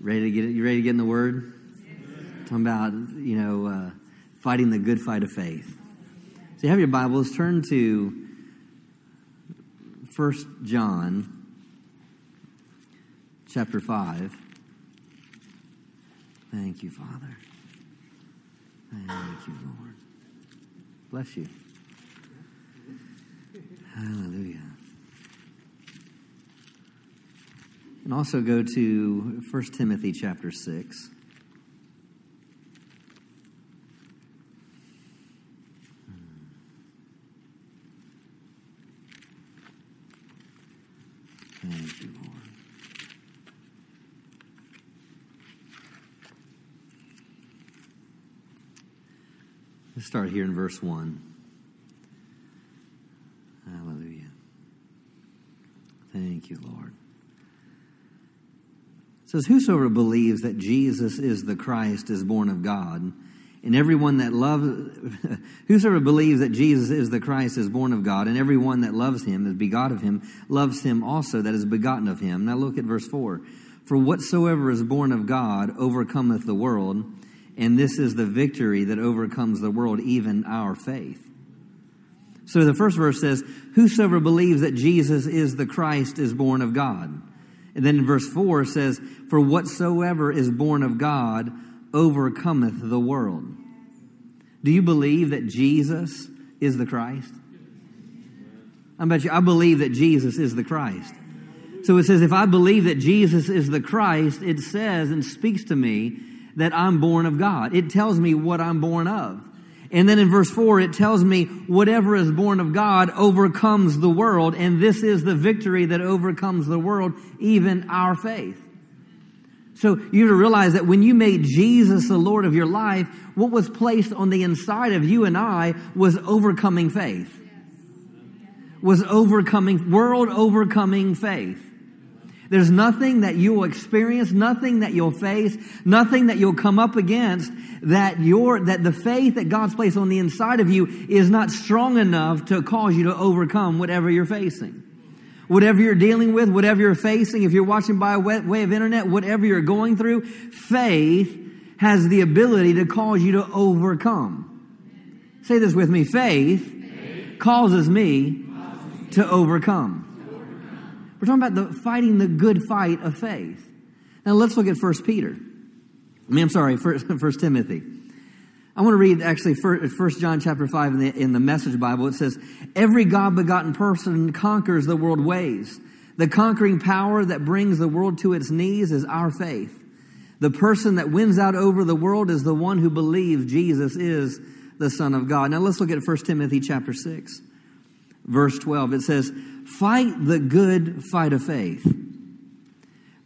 Ready to get it? You ready to get in the Word? Talking about you know uh, fighting the good fight of faith. So you have your Bibles. Turn to First John, chapter five. Thank you, Father. Thank you, Lord. Bless you. Hallelujah. And also go to 1 Timothy chapter 6. Thank you, Lord. Let's start here in verse 1. Hallelujah. Thank you, Lord. Says, Whosoever believes that Jesus is the Christ is born of God, and everyone that loves, whosoever believes that Jesus is the Christ is born of God, and everyone that loves him is begot of him, loves him also that is begotten of him. Now look at verse 4. For whatsoever is born of God overcometh the world, and this is the victory that overcomes the world, even our faith. So the first verse says, Whosoever believes that Jesus is the Christ is born of God. And then in verse 4 says, For whatsoever is born of God overcometh the world. Do you believe that Jesus is the Christ? I bet you, I believe that Jesus is the Christ. So it says, if I believe that Jesus is the Christ, it says and speaks to me that I'm born of God. It tells me what I'm born of. And then in verse 4, it tells me whatever is born of God overcomes the world, and this is the victory that overcomes the world, even our faith. So you to realize that when you made Jesus the Lord of your life, what was placed on the inside of you and I was overcoming faith. Was overcoming, world overcoming faith. There's nothing that you'll experience, nothing that you'll face, nothing that you'll come up against that your, that the faith that God's placed on the inside of you is not strong enough to cause you to overcome whatever you're facing. Whatever you're dealing with, whatever you're facing, if you're watching by way of internet, whatever you're going through, faith has the ability to cause you to overcome. Say this with me. Faith, faith. causes me to overcome. We're talking about the fighting the good fight of faith. Now let's look at First Peter. I mean, I'm sorry, First, First Timothy. I want to read actually First John chapter five in the, in the Message Bible. It says, "Every God-begotten person conquers the world ways. The conquering power that brings the world to its knees is our faith. The person that wins out over the world is the one who believes Jesus is the Son of God." Now let's look at First Timothy chapter six, verse twelve. It says, Fight the good fight of faith.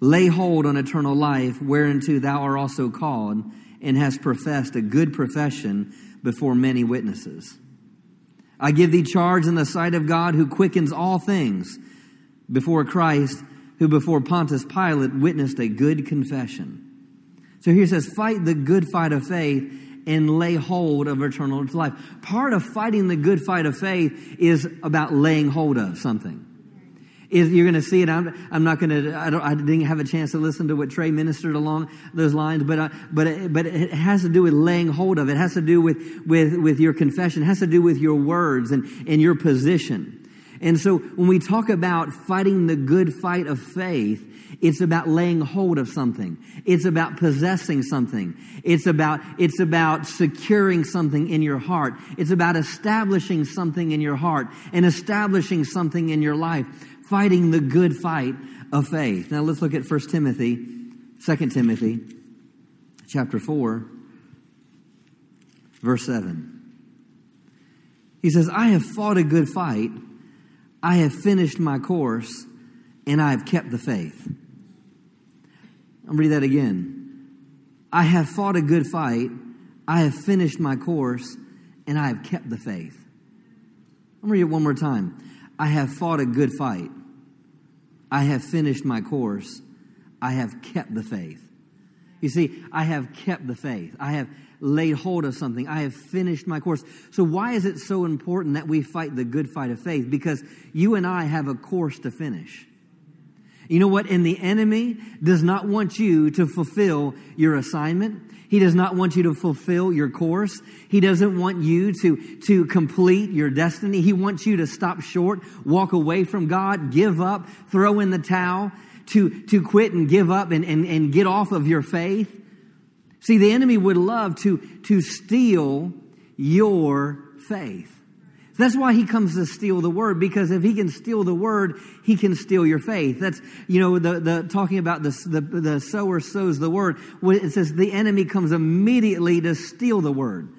Lay hold on eternal life, whereunto thou art also called, and hast professed a good profession before many witnesses. I give thee charge in the sight of God who quickens all things before Christ, who before Pontius Pilate witnessed a good confession. So here it says, fight the good fight of faith and lay hold of eternal life. Part of fighting the good fight of faith is about laying hold of something. Is you're going to see it. I'm, I'm not going to. I, don't, I didn't have a chance to listen to what Trey ministered along those lines, but but it, but it has to do with laying hold of. It has to do with with with your confession. It has to do with your words and and your position. And so when we talk about fighting the good fight of faith, it's about laying hold of something. It's about possessing something. It's about, it's about securing something in your heart. It's about establishing something in your heart and establishing something in your life. Fighting the good fight of faith. Now let's look at 1 Timothy, 2 Timothy, chapter 4, verse 7. He says, I have fought a good fight. I have finished my course and I have kept the faith. I'll read that again. I have fought a good fight. I have finished my course and I have kept the faith. I'll read it one more time. I have fought a good fight. I have finished my course. I have kept the faith. You see, I have kept the faith. I have laid hold of something. I have finished my course. So, why is it so important that we fight the good fight of faith? Because you and I have a course to finish. You know what? And the enemy does not want you to fulfill your assignment. He does not want you to fulfill your course. He doesn't want you to, to complete your destiny. He wants you to stop short, walk away from God, give up, throw in the towel, to, to quit and give up and, and, and get off of your faith. See, the enemy would love to, to steal your faith. That's why he comes to steal the word, because if he can steal the word, he can steal your faith. That's, you know, the, the talking about the, the, the sower sows the word. It says the enemy comes immediately to steal the word.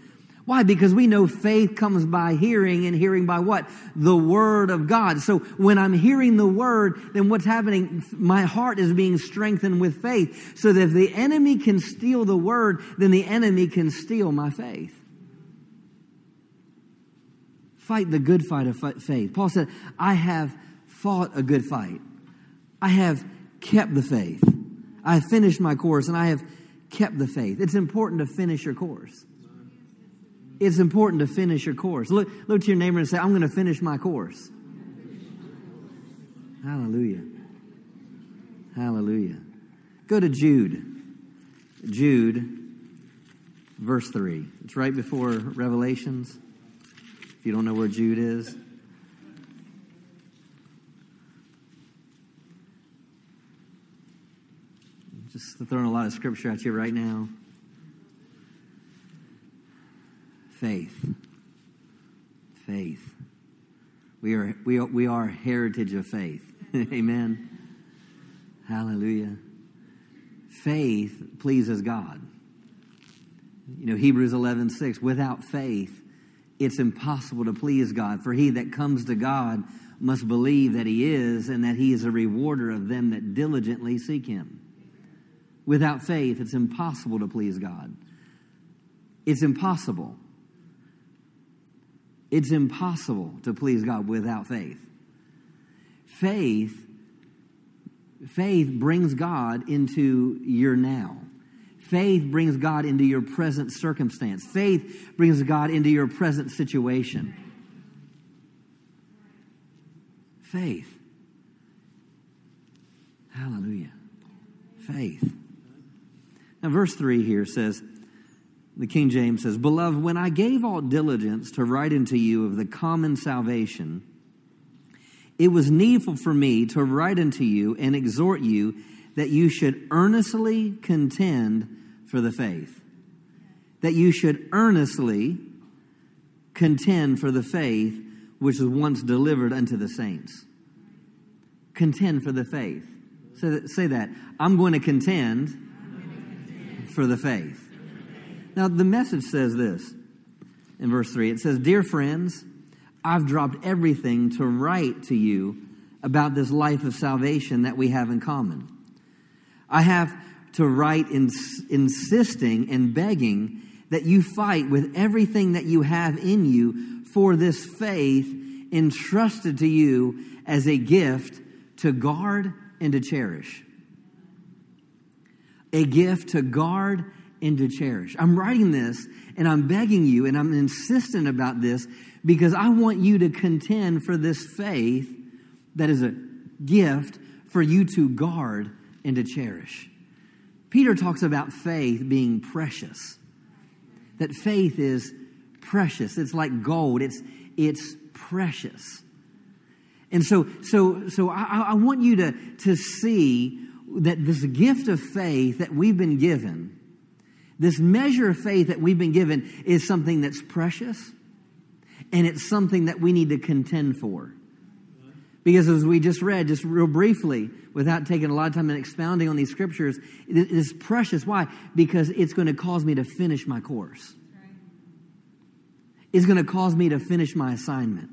Why? Because we know faith comes by hearing and hearing by what? The Word of God. So when I'm hearing the Word, then what's happening? My heart is being strengthened with faith. So that if the enemy can steal the Word, then the enemy can steal my faith. Fight the good fight of faith. Paul said, I have fought a good fight. I have kept the faith. I have finished my course and I have kept the faith. It's important to finish your course. It's important to finish your course. Look, look to your neighbor and say, I'm going to finish my course. Hallelujah. Hallelujah. Go to Jude. Jude, verse 3. It's right before Revelations. If you don't know where Jude is, just throwing a lot of scripture at you right now. faith. Faith. We are, we are, we are heritage of faith. Amen. Hallelujah. Faith pleases God. You know, Hebrews 11, 6, without faith, it's impossible to please God. For he that comes to God must believe that he is and that he is a rewarder of them that diligently seek him. Without faith, it's impossible to please God. It's impossible. It's impossible to please God without faith. Faith faith brings God into your now. Faith brings God into your present circumstance. Faith brings God into your present situation. Faith. Hallelujah. Faith. Now, verse 3 here says, the King James says, Beloved, when I gave all diligence to write unto you of the common salvation, it was needful for me to write unto you and exhort you that you should earnestly contend for the faith. That you should earnestly contend for the faith which was once delivered unto the saints. Contend for the faith. Say that. Say that. I'm going to contend, for the faith. Now, the message says this in verse 3 it says, Dear friends, I've dropped everything to write to you about this life of salvation that we have in common. I have to write ins- insisting and begging that you fight with everything that you have in you for this faith entrusted to you as a gift to guard and to cherish. A gift to guard and to cherish. I'm writing this and I'm begging you and I'm insistent about this because I want you to contend for this faith that is a gift for you to guard and to cherish. Peter talks about faith being precious. That faith is precious. It's like gold. It's it's precious. And so so so I, I want you to to see that this gift of faith that we've been given this measure of faith that we've been given is something that's precious and it's something that we need to contend for. Because as we just read, just real briefly, without taking a lot of time and expounding on these scriptures, it is precious. Why? Because it's going to cause me to finish my course. It's going to cause me to finish my assignment.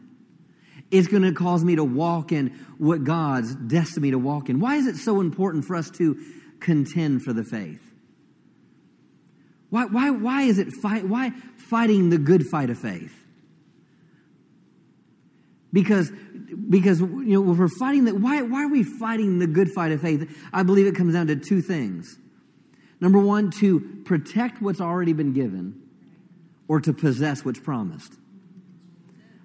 It's going to cause me to walk in what God's destined me to walk in. Why is it so important for us to contend for the faith? Why, why, why is it fight, why fighting the good fight of faith? Because, because you know, we're fighting that, why, why are we fighting the good fight of faith? I believe it comes down to two things. Number one, to protect what's already been given, or to possess what's promised.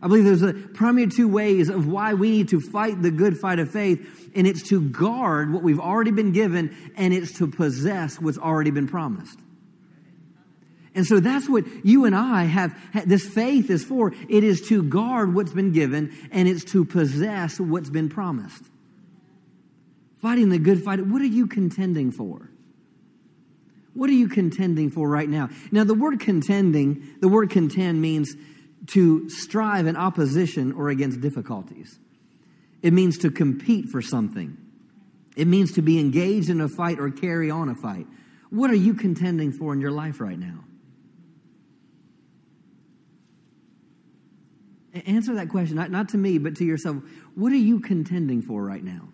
I believe there's a primary two ways of why we need to fight the good fight of faith, and it's to guard what we've already been given, and it's to possess what's already been promised. And so that's what you and I have, this faith is for. It is to guard what's been given, and it's to possess what's been promised. Fighting the good fight, what are you contending for? What are you contending for right now? Now, the word contending, the word contend means to strive in opposition or against difficulties. It means to compete for something. It means to be engaged in a fight or carry on a fight. What are you contending for in your life right now? Answer that question, not, not to me, but to yourself. What are you contending for right now?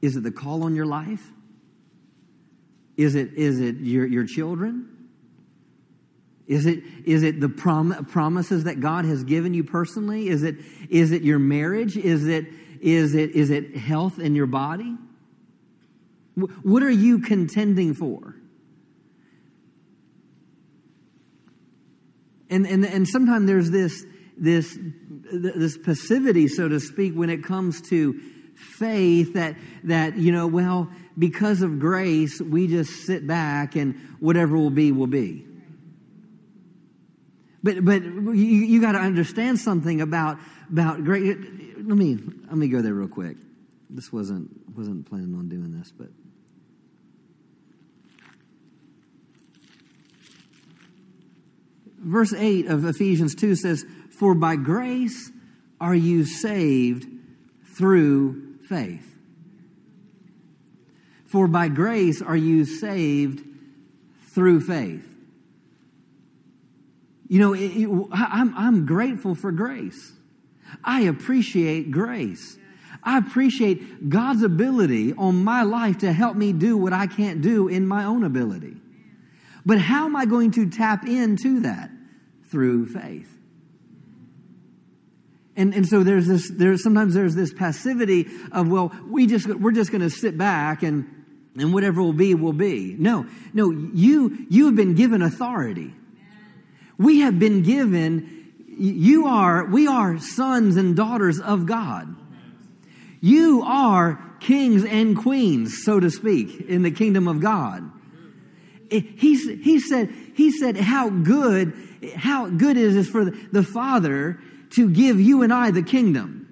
Is it the call on your life? Is it, is it your, your children? Is it, is it the prom- promises that God has given you personally? Is it, is it your marriage? Is it, is, it, is it health in your body? What are you contending for? And, and, and sometimes there's this, this, this passivity, so to speak, when it comes to faith that, that, you know, well, because of grace, we just sit back and whatever will be, will be. But, but you, you got to understand something about, about grace. Let me, let me go there real quick. This wasn't, wasn't planning on doing this, but. Verse 8 of Ephesians 2 says, For by grace are you saved through faith. For by grace are you saved through faith. You know, it, it, I'm, I'm grateful for grace. I appreciate grace. I appreciate God's ability on my life to help me do what I can't do in my own ability. But how am I going to tap into that? Through faith. And, and so there's this, there's, sometimes there's this passivity of, well, we just, we're just going to sit back and, and whatever will be, will be. No, no, you, you have been given authority. We have been given, you are, we are sons and daughters of God. You are kings and queens, so to speak, in the kingdom of God. Eh, he, he said, he said, how good, how good is this for the Father to give you and I the kingdom?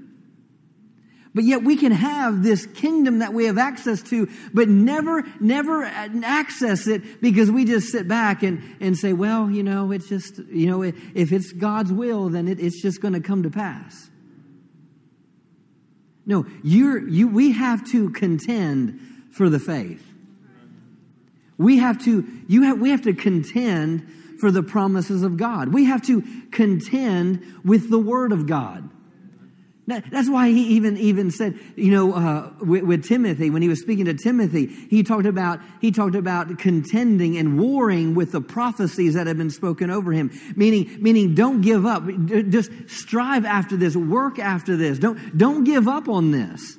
But yet we can have this kingdom that we have access to, but never, never access it because we just sit back and, and say, well, you know, it's just, you know, if it's God's will, then it, it's just going to come to pass. No, you're, you, we have to contend for the faith. We have to, you have, we have to contend for the promises of God. We have to contend with the Word of God. That's why he even even said, you know, uh, with, with, Timothy when he was speaking to Timothy, he talked about he talked about contending and warring with the prophecies that have been spoken over him. Meaning, meaning, don't give up. Just strive after this. Work after this. Don't don't give up on this.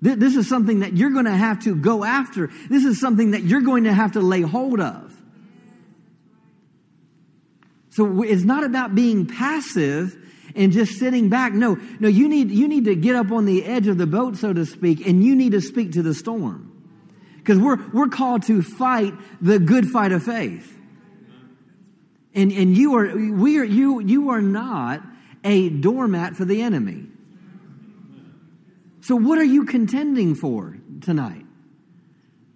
This is something that you're going to have to go after. This is something that you're going to have to lay hold of. So it's not about being passive and just sitting back. No, no, you need, you need to get up on the edge of the boat, so to speak, and you need to speak to the storm. Because we're, we're called to fight the good fight of faith. And, and you are, we are, you, you are not a doormat for the enemy. So what are you contending for tonight?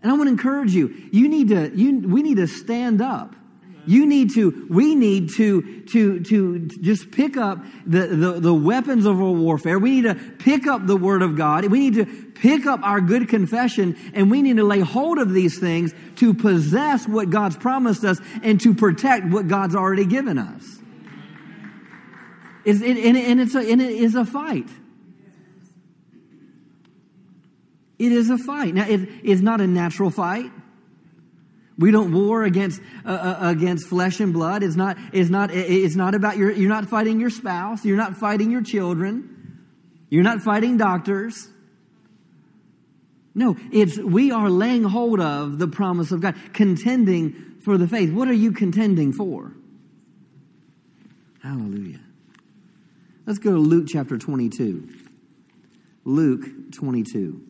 And I want to encourage you, you need to, you, we need to stand up you need to, we need to, to, to just pick up the, the, the, weapons of our warfare. We need to pick up the Word of God. We need to pick up our good confession and we need to lay hold of these things to possess what God's promised us and to protect what God's already given us. It's, it, and, and, it's a, and it is a fight. It is a fight. Now, it is not a natural fight. We don't war against uh, uh, against flesh and blood. It's not it's not it's not about your you're not fighting your spouse, you're not fighting your children. You're not fighting doctors. No, it's we are laying hold of the promise of God, contending for the faith. What are you contending for? Hallelujah. Let's go to Luke chapter 22. Luke 22.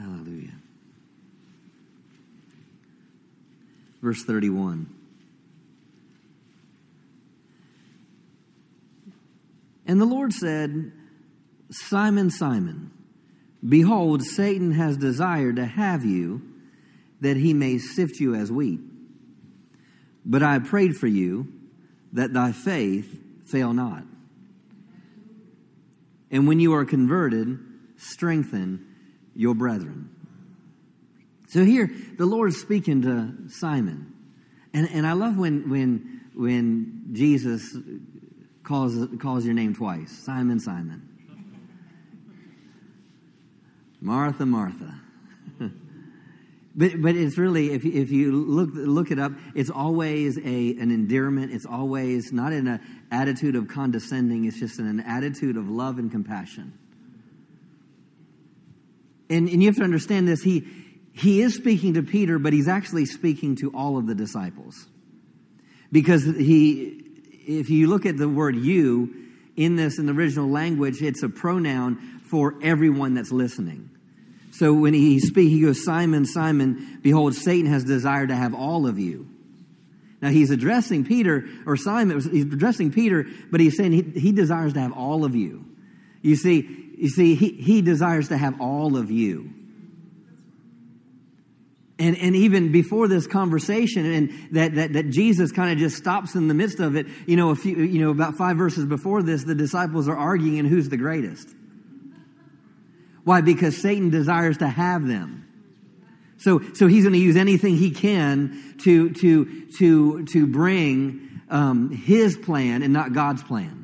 Hallelujah. Verse 31. And the Lord said, Simon, Simon, behold, Satan has desired to have you that he may sift you as wheat. But I prayed for you that thy faith fail not. And when you are converted, strengthen your brethren. So here, the Lord is speaking to Simon. And, and I love when, when, when Jesus calls, calls your name twice Simon, Simon. Martha, Martha. but, but it's really, if, if you look, look it up, it's always a, an endearment. It's always not in an attitude of condescending, it's just in an attitude of love and compassion. And, and you have to understand this. He, he is speaking to Peter, but he's actually speaking to all of the disciples. Because he, if you look at the word you in this in the original language, it's a pronoun for everyone that's listening. So when he speaks, he goes, Simon, Simon, behold, Satan has desired to have all of you. Now he's addressing Peter, or Simon, he's addressing Peter, but he's saying he, he desires to have all of you. You see, you see, he, he desires to have all of you. And, and even before this conversation, and that, that, that Jesus kind of just stops in the midst of it, you know, a few, you know, about five verses before this, the disciples are arguing and who's the greatest. Why? Because Satan desires to have them. So, so he's going to use anything he can to, to, to, to bring um, his plan and not God's plan.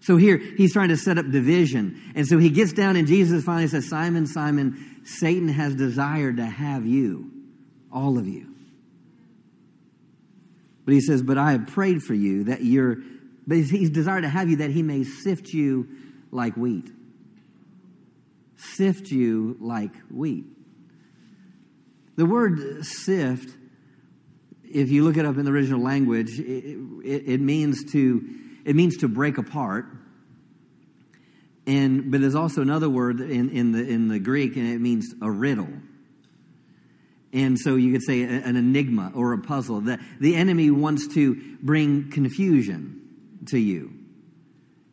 So here, he's trying to set up division. And so he gets down and Jesus finally says, Simon, Simon, Satan has desired to have you, all of you. But he says, But I have prayed for you that you're, but he's desired to have you that he may sift you like wheat. Sift you like wheat. The word sift, if you look it up in the original language, it, it, it means to it means to break apart and, but there's also another word in, in, the, in the Greek, and it means a riddle. And so you could say an enigma or a puzzle. The, the enemy wants to bring confusion to you.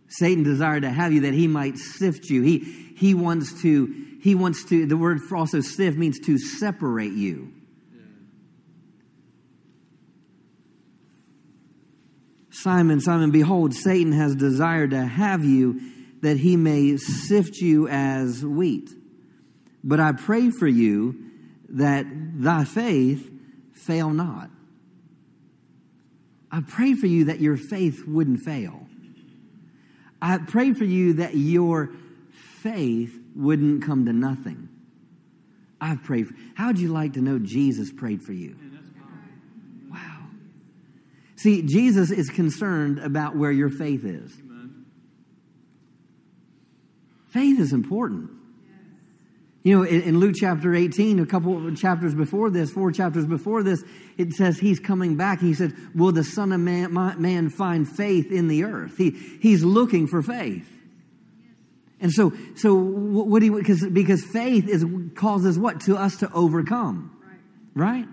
Satan desired to have you that he might sift you. He, he wants to, he wants to, the word for also sift means to separate you. Simon, Simon, behold, Satan has desired to have you that he may sift you as wheat. But I pray for you that thy faith fail not. I pray for you that your faith wouldn't fail. I pray for you that your faith wouldn't come to nothing. I've prayed for How'd you like to know Jesus prayed for you? Wow. See, Jesus is concerned about where your faith is. Faith is important. You know, in, in, Luke chapter 18, a couple of chapters before this, four chapters before this, it says he's coming back. He said, Will the Son of Man, man find faith in the earth? He, he's looking for faith. And so, so what do you, because, because faith is, causes what? To us to overcome. Right? right?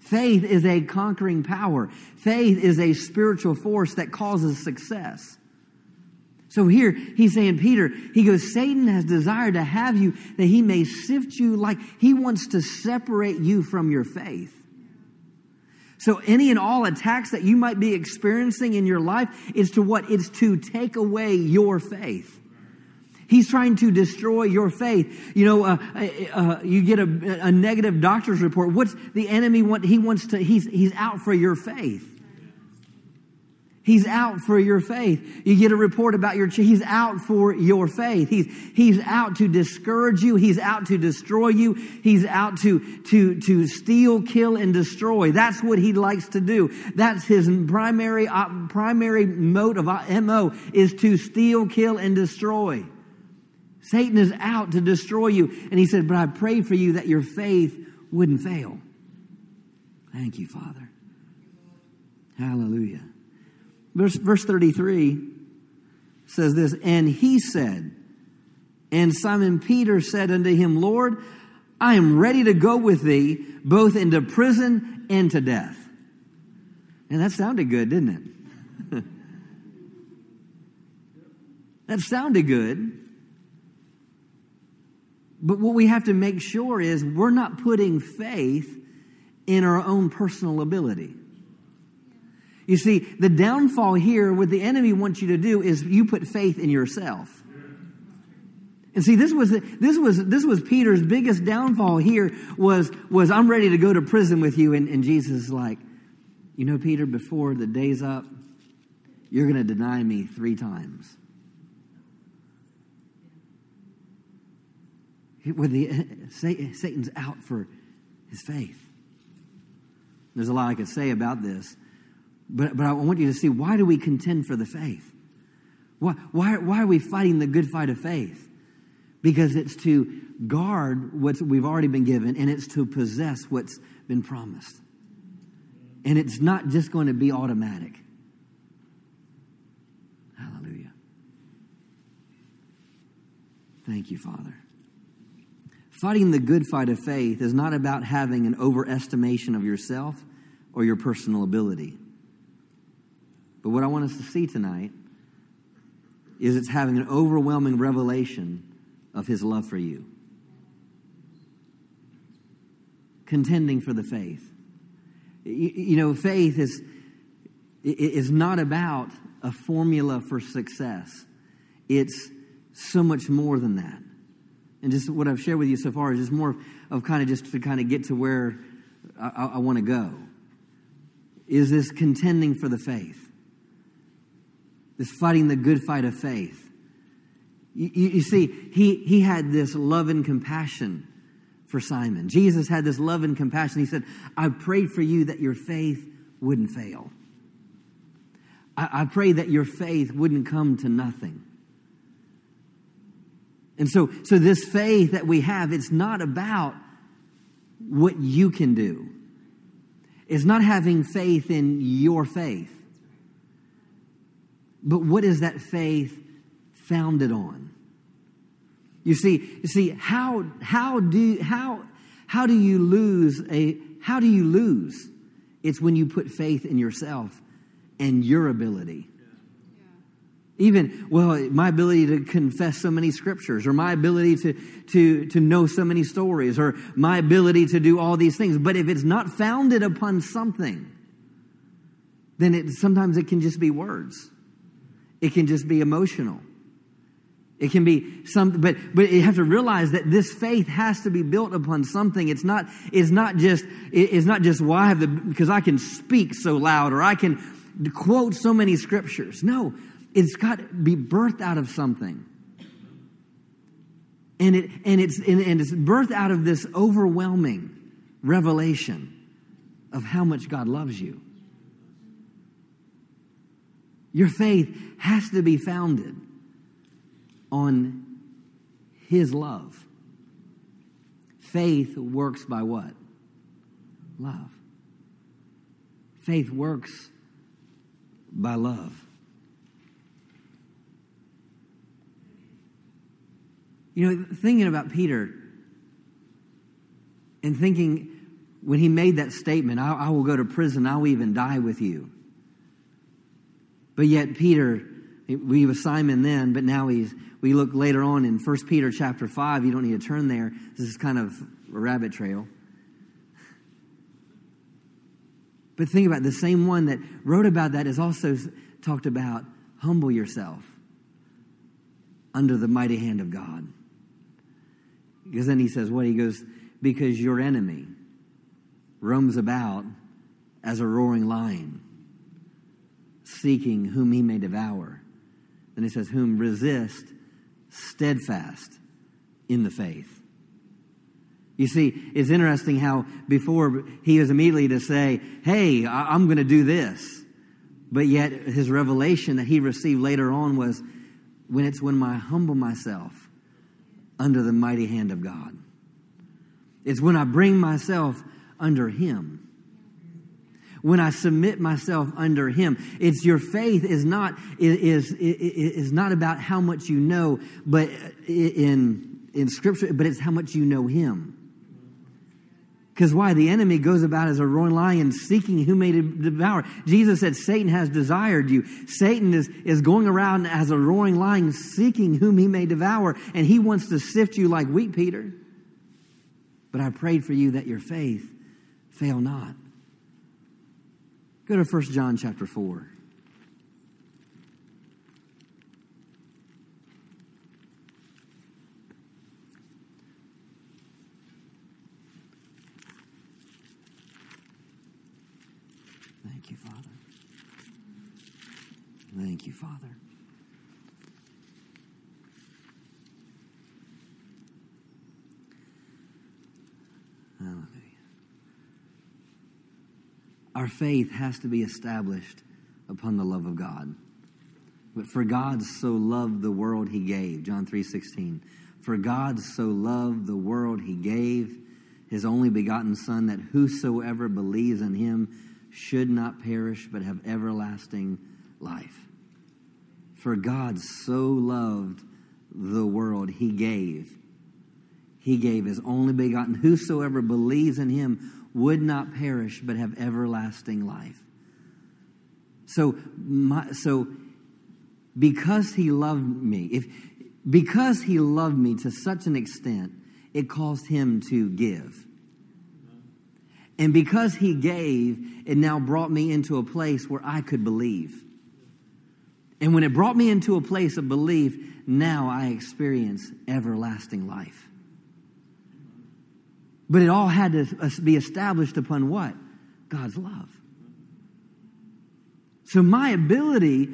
Faith is a conquering power. Faith is a spiritual force that causes success. So here he's saying, Peter, he goes, Satan has desired to have you that he may sift you like he wants to separate you from your faith. So any and all attacks that you might be experiencing in your life is to what? It's to take away your faith. He's trying to destroy your faith. You know, uh, uh, uh you get a, a, negative doctor's report. What's the enemy want? He wants to, he's, he's out for your faith. He's out for your faith. You get a report about your, he's out for your faith. He's, he's out to discourage you. He's out to destroy you. He's out to, to, to steal, kill, and destroy. That's what he likes to do. That's his primary, uh, primary mode of uh, MO is to steal, kill, and destroy. Satan is out to destroy you. And he said, but I pray for you that your faith wouldn't fail. Thank you, Father. Hallelujah. Verse, verse 33 says this, and he said, and Simon Peter said unto him, Lord, I am ready to go with thee both into prison and to death. And that sounded good, didn't it? that sounded good. But what we have to make sure is we're not putting faith in our own personal ability. You see, the downfall here, what the enemy wants you to do is you put faith in yourself. And see, this was this was this was Peter's biggest downfall here was was I'm ready to go to prison with you, and, and Jesus is like, you know, Peter, before the day's up, you're going to deny me three times. With the Satan's out for his faith. There's a lot I could say about this, but, but I want you to see why do we contend for the faith? Why, why, why are we fighting the good fight of faith? Because it's to guard what we've already been given and it's to possess what's been promised. And it's not just going to be automatic. Hallelujah. Thank you, Father. Fighting the good fight of faith is not about having an overestimation of yourself or your personal ability. But what I want us to see tonight is it's having an overwhelming revelation of his love for you. Contending for the faith. You, know, faith is, is not about a formula for success, it's so much more than that. And just what I've shared with you so far is just more of kind of just to kind of get to where I, I want to go. Is this contending for the faith? This fighting the good fight of faith. You, you, you see, he, he had this love and compassion for Simon. Jesus had this love and compassion. He said, I prayed for you that your faith wouldn't fail. I, I pray that your faith wouldn't come to nothing. And so, so this faith that we have, it's not about what you can do. It's not having faith in your faith. But what is that faith founded on? You see, you see, how how do how how do you lose a how do you lose? It's when you put faith in yourself and your ability. Even, well, my ability to confess so many scriptures, or my ability to, to, to know so many stories, or my ability to do all these things. But if it's not founded upon something, then it, sometimes it can just be words. It can just be emotional. It can be some, but but you have to realize that this faith has to be built upon something. It's not it's not just it's not just why have the because I can speak so loud or I can quote so many scriptures. No, it's got to be birthed out of something. And, it, and, it's, and, and it's birthed out of this overwhelming revelation of how much God loves you. Your faith has to be founded on His love. Faith works by what? Love. Faith works by love. You know, thinking about Peter and thinking when he made that statement, I, I, will go to prison, I will even die with you. But yet, Peter, we was Simon then, but now he's, we look later on in 1 Peter chapter 5. You don't need to turn there. This is kind of a rabbit trail. But think about it, the same one that wrote about that is also talked about humble yourself under the mighty hand of God. Because then he says, what? He goes, because your enemy roams about as a roaring lion, seeking whom he may devour. Then he says, Whom resist steadfast in the faith. You see, it's interesting how before he was immediately to say, Hey, I'm going to do this. But yet his revelation that he received later on was when it's when I humble myself under the mighty hand of God. It's when I bring myself under him when I submit myself under Him. It's your faith is not is is, is not about how much you know, but in in Scripture, but it's how much you know Him. Because why? The enemy goes about as a roaring lion seeking who may devour. Jesus said Satan has desired you. Satan is, is going around as a roaring lion seeking whom he may devour, and he wants to sift you like wheat, Peter. But I prayed for you that your faith fail not. Go to 1 John chapter 4. Thank you, Father. Thank you, Father. Hallelujah. Our faith has to be established upon the love of God. But for God so loved the world he gave, John 3:16. For God so loved the world he gave his only begotten son that whosoever believes in him should not perish but have everlasting life. For God so loved the world he gave. He gave his only begotten whosoever believes in him would not perish but have everlasting life. So, my, so because he loved me, if because he loved me to such an extent, it caused him to give. And because he gave, it now brought me into a place where I could believe. And when it brought me into a place of belief, now I experience everlasting life. But it all had to be established upon what? God's love. So my ability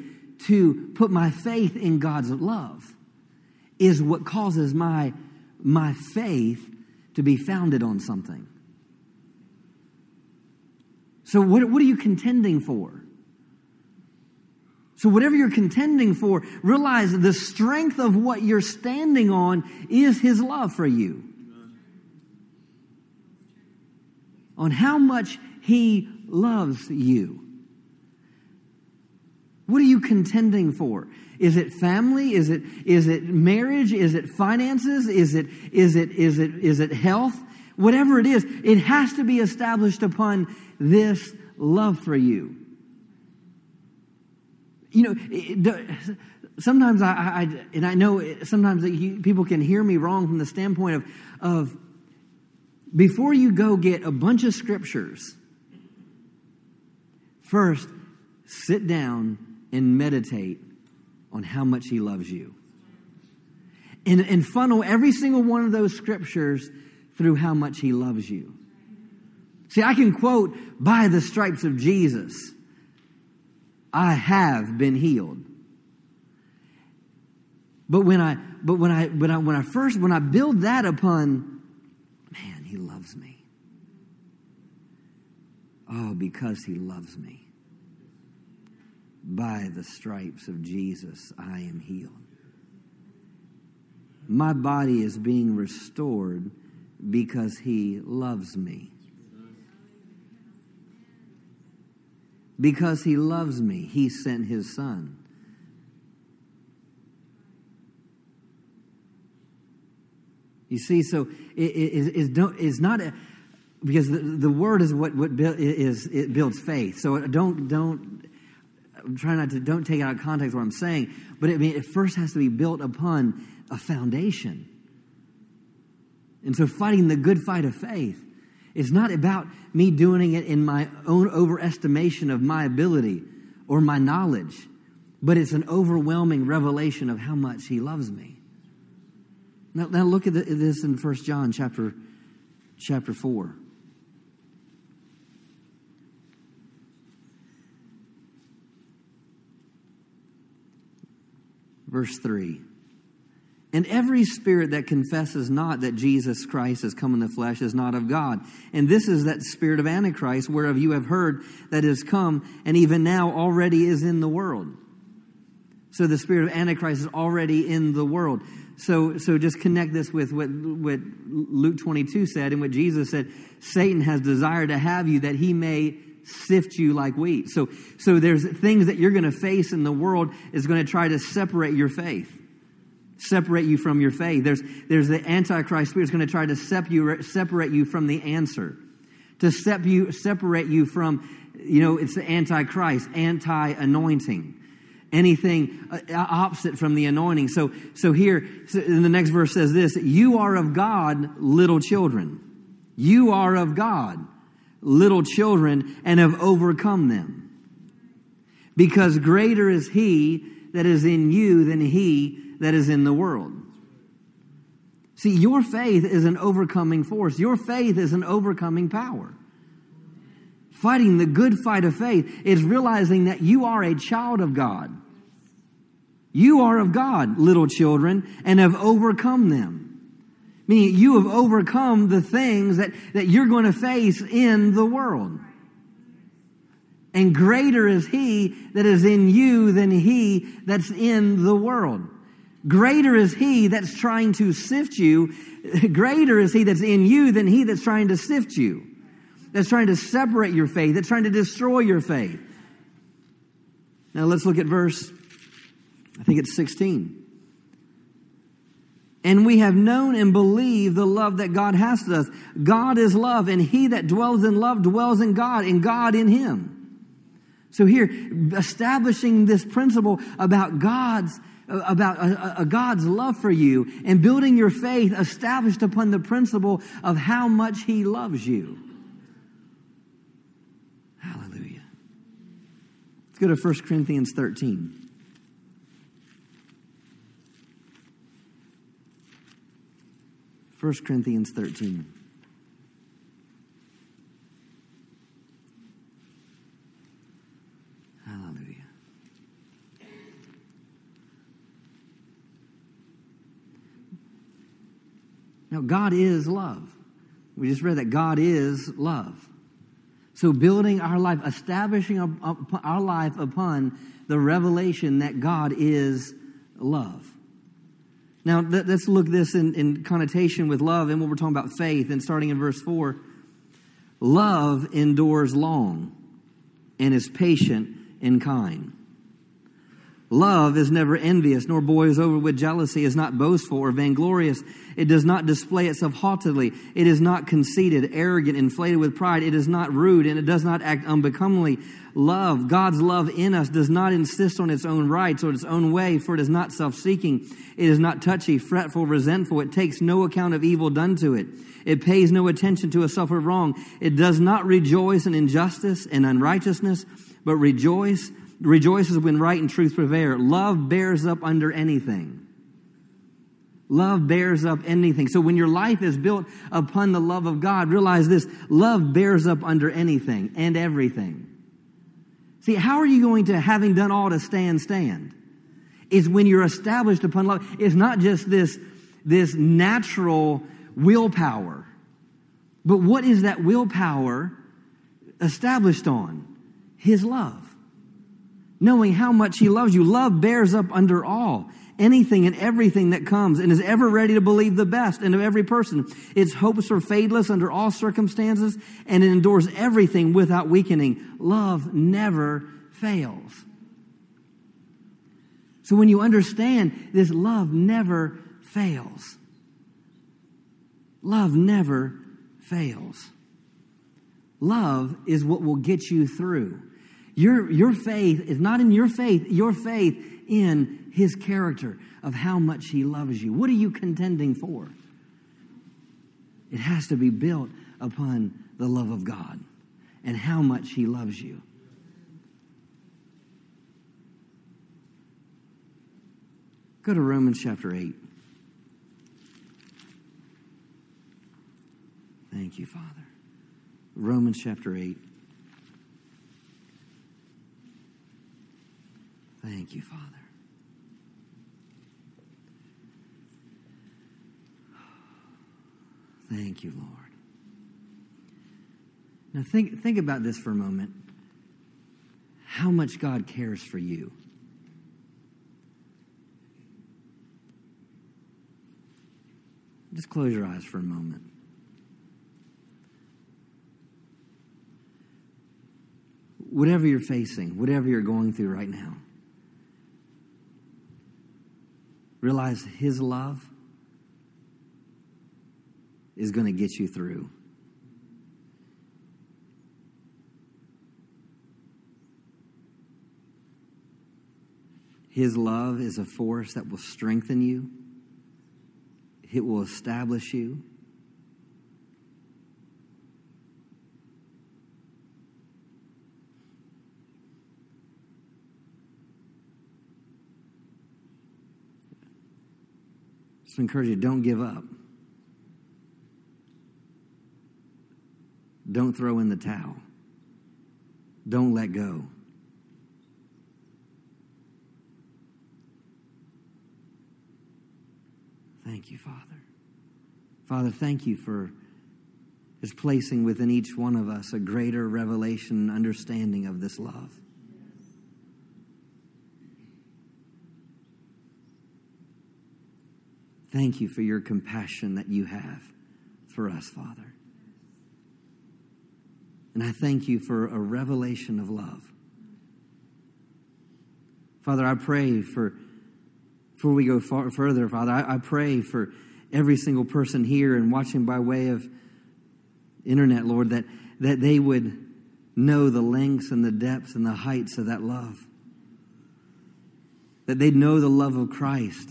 to put my faith in God's love is what causes my, my faith to be founded on something. So, what, what are you contending for? So, whatever you're contending for, realize the strength of what you're standing on is His love for you. On how much He loves you. What are you contending for? Is it family? Is it, is it marriage? Is it finances? Is it, is it, is it, is it health? Whatever it is, it has to be established upon this love for you. You know, sometimes I, I, and I know sometimes people can hear me wrong from the standpoint of, of before you go get a bunch of scriptures, first sit down and meditate on how much He loves you. And, and funnel every single one of those scriptures through how much He loves you. See, I can quote, by the stripes of Jesus, I have been healed. But when I, but when I, when I, when I first, when I build that upon loves me. Oh, because He loves me. By the stripes of Jesus, I am healed. My body is being restored because He loves me. Because He loves me, He sent His Son. You see, so it is is not a, because the, the word is what what is it builds faith. So don't don't try not to don't take out of context what I'm saying, but I mean it first has to be built upon a foundation. And so fighting the good fight of faith is not about me doing it in my own overestimation of my ability or my knowledge, but it's an overwhelming revelation of how much he loves me. Now, now look at this in 1 John chapter, chapter 4. Verse 3 And every spirit that confesses not that Jesus Christ has come in the flesh is not of God. And this is that spirit of Antichrist, whereof you have heard that is come, and even now already is in the world. So the spirit of Antichrist is already in the world. So, so just connect this with what, what Luke 22 said and what Jesus said. Satan has desired to have you that he may sift you like wheat. So, so there's things that you're going to face in the world is going to try to separate your faith, separate you from your faith. There's, there's the Antichrist spirit is going to try to sep you, separate you from the answer, to sep you, separate you from, you know, it's the Antichrist, anti-anointing anything uh, opposite from the anointing. So, so here, in the next verse says this, you are of God, little children. You are of God little children and have overcome them. Because greater is he that is in you than he that is in the world. See, your faith is an overcoming force. Your faith is an overcoming power. Fighting the good fight of faith is realizing that you are a child of God. You are of God, little children, and have overcome them. Meaning you have overcome the things that, that you're going to face in the world. And greater is he that is in you than he that's in the world. Greater is he that's trying to sift you. Greater is he that's in you than he that's trying to sift you. That's trying to separate your faith. That's trying to destroy your faith. Now let's look at verse, I think it's 16. And we have known and believed the love that God has to us. God is love, and he that dwells in love dwells in God, and God in him. So here, establishing this principle about God's about a, a, God's love for you and building your faith established upon the principle of how much He loves you. Hallelujah. Let's go to 1 Corinthians 13. 1 Corinthians 13. Hallelujah. Now, God is love. We just read that God is love. So, building our life, establishing our life upon the revelation that God is love. Now, let's look this in, in connotation with love and what we're talking about faith. And starting in verse 4 love endures long and is patient and kind. Love is never envious, nor boils over with jealousy, is not boastful or vainglorious. It does not display itself haughtily. It is not conceited, arrogant, inflated with pride. It is not rude, and it does not act unbecomingly. Love, God's love in us, does not insist on its own rights or its own way, for it is not self seeking. It is not touchy, fretful, resentful. It takes no account of evil done to it. It pays no attention to a suffered wrong. It does not rejoice in injustice and unrighteousness, but rejoice rejoices when right and truth prevail. Love bears up under anything. Love bears up anything. So when your life is built upon the love of God, realize this love bears up under anything and everything. See, how are you going to, having done all to stand, stand? Is when you're established upon love. It's not just this, this natural willpower, but what is that willpower established on? His love knowing how much He loves you. Love bears up under all, anything and everything that comes, and is ever ready to believe the best in every person. Its hopes are fadeless under all circumstances, and it endures everything without weakening. Love never fails. So when you understand this, love never fails. Love never fails. Love is what will get you through. Your, your faith is not in your faith, your faith in his character of how much he loves you. What are you contending for? It has to be built upon the love of God and how much he loves you. Go to Romans chapter 8. Thank you, Father. Romans chapter 8. Thank you, Father. Thank you, Lord. Now, think, think about this for a moment how much God cares for you. Just close your eyes for a moment. Whatever you're facing, whatever you're going through right now, realize His love is going to get you through. His love is a force that will strengthen you, it will establish you. So encourage you, don't give up. Don't throw in the towel. Don't let go. Thank you, Father. Father, thank you for just placing within each one of us a greater revelation and understanding of this love. Thank you for your compassion that you have for us, Father. And I thank you for a revelation of love. Father, I pray for, before we go far, further, Father, I, I pray for every single person here and watching by way of internet, Lord, that, that they would know the lengths and the depths and the heights of that love. That they'd know the love of Christ,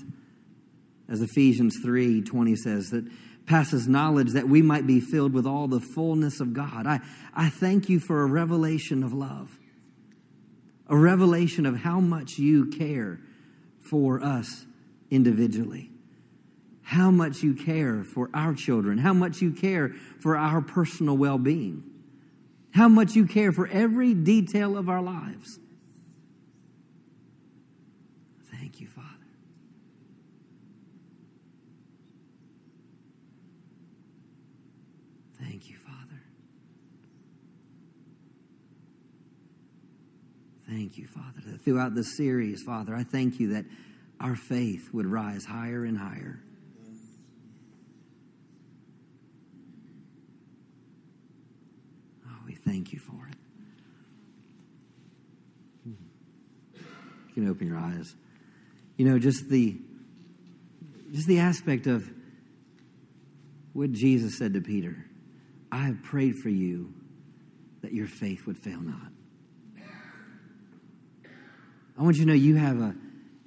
as Ephesians 3 20 says, that passes knowledge that we might be filled with all the fullness of God. I, I thank you for a revelation of love, a revelation of how much you care for us individually, how much you care for our children, how much you care for our personal well being, how much you care for every detail of our lives. Thank you, Father. Thank you, Father. Thank you, Father. Throughout this series, Father, I thank you that our faith would rise higher and higher. Oh, we thank you for it. You can open your eyes. You know, just the just the aspect of what Jesus said to Peter. I have prayed for you that your faith would fail not. I want you to know you have a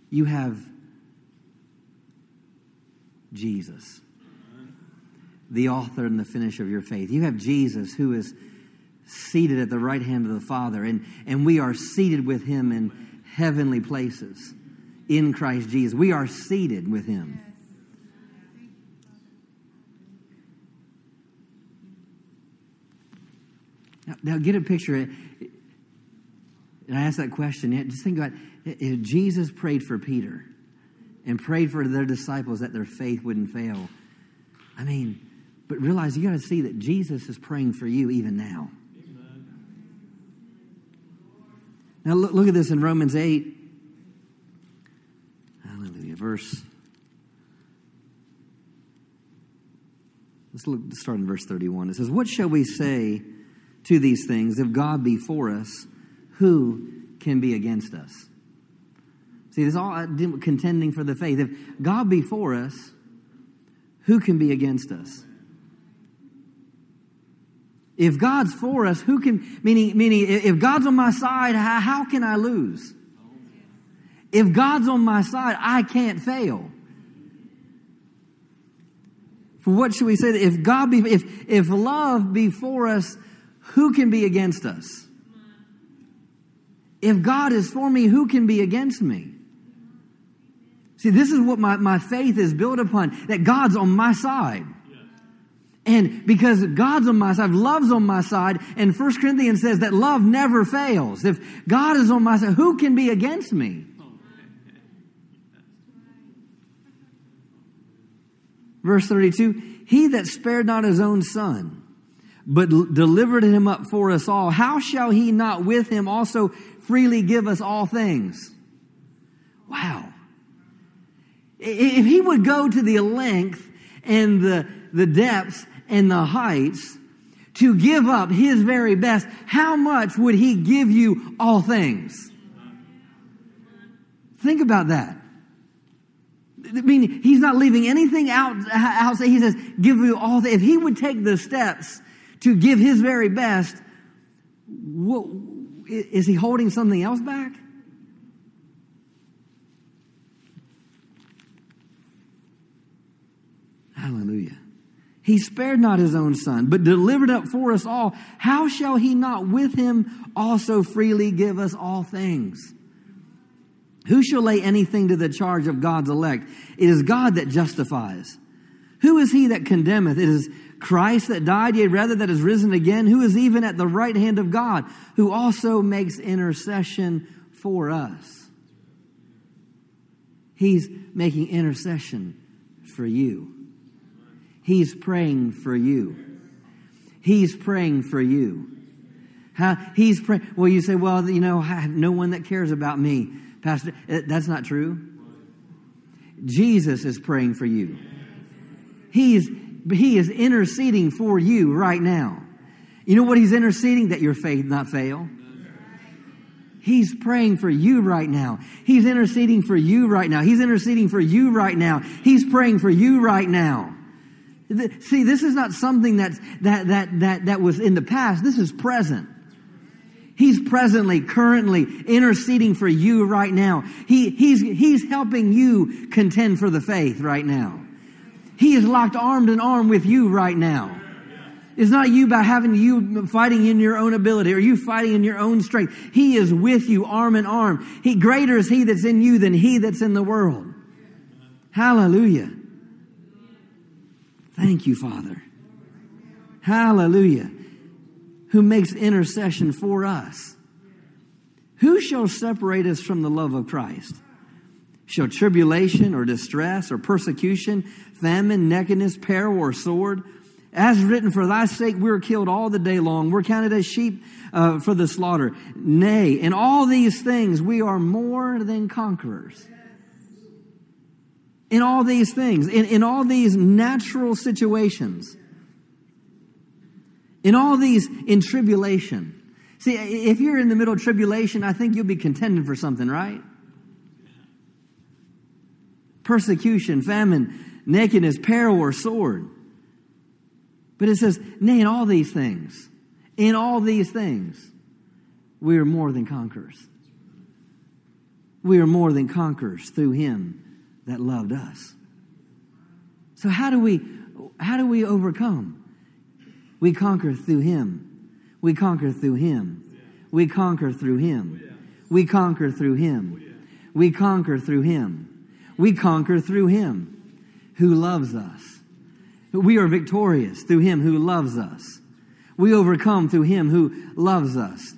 you have Jesus, the author and the finisher of your faith. You have Jesus who is seated at the right hand of the Father, and, and we are seated with him in heavenly places in Christ Jesus. We are seated with him. Now, now get a picture. And I ask that question. Just think about if Jesus prayed for Peter and prayed for their disciples that their faith wouldn't fail. I mean, but realize you got to see that Jesus is praying for you even now. Now look, look at this in Romans 8. Hallelujah. Verse. Let's, look, start in verse 31. It says, What shall we say to these things? If God be for us, who can be against us? See, this all contending for the faith. If God be for us, who can be against us? If God's for us, who can, meaning, meaning if God's on my side, how, how can I lose? If God's on my side, I can't fail. For what should we say? If God be, if, if love be for us, who can be against us? If God is for me, who can be against me? See, this is what my, my faith is built upon that God's on my side. And because God's on my side, love's on my side, and 1 Corinthians says that love never fails. If God is on my side, who can be against me? Verse 32 He that spared not his own son, but delivered him up for us all, how shall he not with him also freely give us all things? Wow. If he would go to the length and the, the depths and the heights to give up his very best, how much would he give you all things? Think about that. I mean, he's not leaving anything out. outside. He says, give you all. The, if he would take the steps to give his very best, what, is he holding something else back? Hallelujah. He spared not his own son, but delivered up for us all. How shall he not with him also freely give us all things? Who shall lay anything to the charge of God's elect? It is God that justifies. Who is he that condemneth? It is Christ that died, yea, rather that is risen again, who is even at the right hand of God, who also makes intercession for us. He's making intercession for you. He's praying for you. He's praying for you. How, he's praying. Well, you say, well, you know, I have no one that cares about me. Pastor, eh, that's not true. Jesus is praying for you. He is, he is interceding for you right now. You know what he's interceding? That your faith not fail. He's praying for you right now. He's interceding for you right now. He's interceding for you right now. He's praying for you right now. See, this is not something that's, that, that, that, that was in the past. This is present. He's presently, currently interceding for you right now. He, he's, he's helping you contend for the faith right now. He is locked armed in arm with you right now. It's not you by having you fighting in your own ability or you fighting in your own strength. He is with you arm in arm. He greater is he that's in you than he that's in the world. Hallelujah. Thank you, Father. Hallelujah who makes intercession for us. Who shall separate us from the love of Christ? Shall tribulation or distress or persecution, famine, nakedness, peril, or sword? As written, for thy sake we are killed all the day long. We're counted as sheep uh, for the slaughter. Nay, in all these things we are more than conquerors. In all these things, in, in all these natural situations, in all these, in tribulation. See, if you're in the middle of tribulation, I think you'll be contending for something, right? Persecution, famine, nakedness, peril, or sword. But it says, nay, in all these things, in all these things, we are more than conquerors. We are more than conquerors through him that loved us. So how do we how do we overcome? We conquer through Him. We conquer through Him. We conquer through Him. We conquer through Him. We conquer through Him. We conquer through Him who loves us. We are victorious through Him who loves us. We overcome through Him who loves us.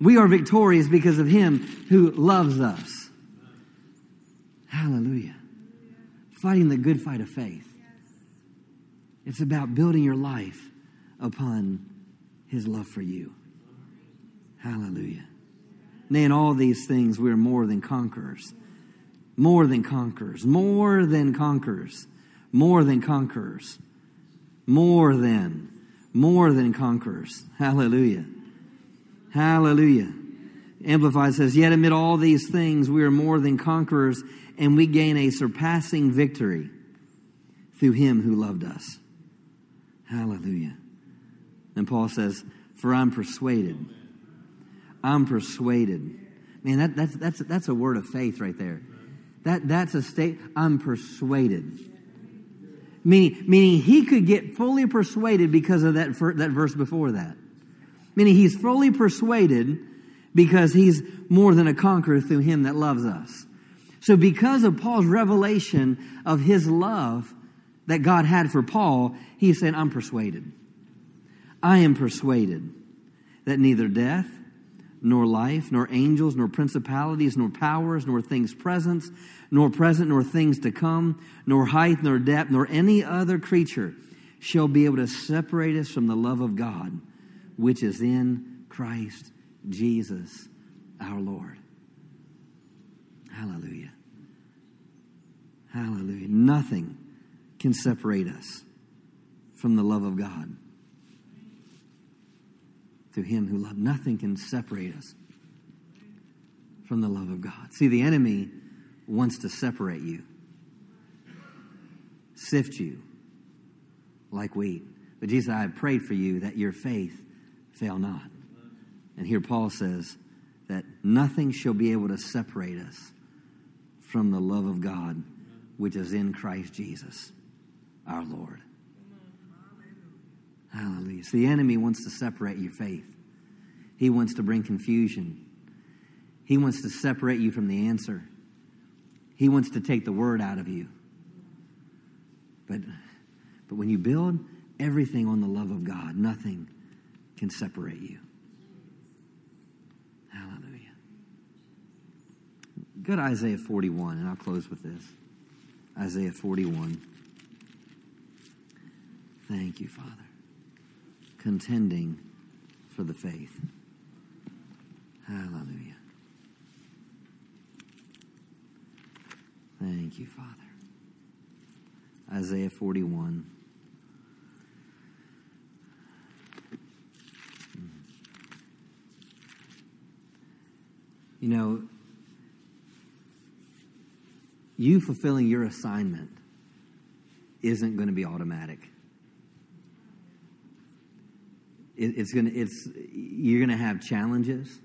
We are victorious because of Him who loves us. Hallelujah. Fighting the good fight of faith. It's about building your life upon his love for you. Hallelujah. Nay, in all these things, we are more than conquerors. More than conquerors. More than conquerors. More than conquerors. More than. More than conquerors. Hallelujah. Hallelujah. Amplified says, Yet amid all these things, we are more than conquerors, and we gain a surpassing victory through him who loved us. Hallelujah. And Paul says, For I'm persuaded. I'm persuaded. Man, that, that's, that's, that's a word of faith right there. That, that's a state, I'm persuaded. Meaning, meaning he could get fully persuaded because of that, that verse before that. Meaning he's fully persuaded because he's more than a conqueror through him that loves us. So because of Paul's revelation of his love that God had for Paul, he said, I'm persuaded. I am persuaded that neither death, nor life, nor angels, nor principalities, nor powers, nor things present, nor present, nor things to come, nor height, nor depth, nor any other creature shall be able to separate us from the love of God, which is in Christ Jesus our Lord. Hallelujah. Hallelujah. Nothing can separate us from the love of God. Through him who loved, nothing can separate us from the love of God. See, the enemy wants to separate you, sift you like wheat. But Jesus, I have prayed for you that your faith fail not. And here Paul says that nothing shall be able to separate us from the love of God which is in Christ Jesus, our Lord. Hallelujah. So the enemy wants to separate your faith. He wants to bring confusion. He wants to separate you from the answer. He wants to take the word out of you. But, but when you build everything on the love of God, nothing can separate you. Hallelujah. Go to Isaiah 41, and I'll close with this. Isaiah 41. Thank you, Father. Contending for the faith. Hallelujah. Thank you, Father. Isaiah 41. You know, you fulfilling your assignment isn't going to be automatic. It, it's to, it's, you're going to have challenges.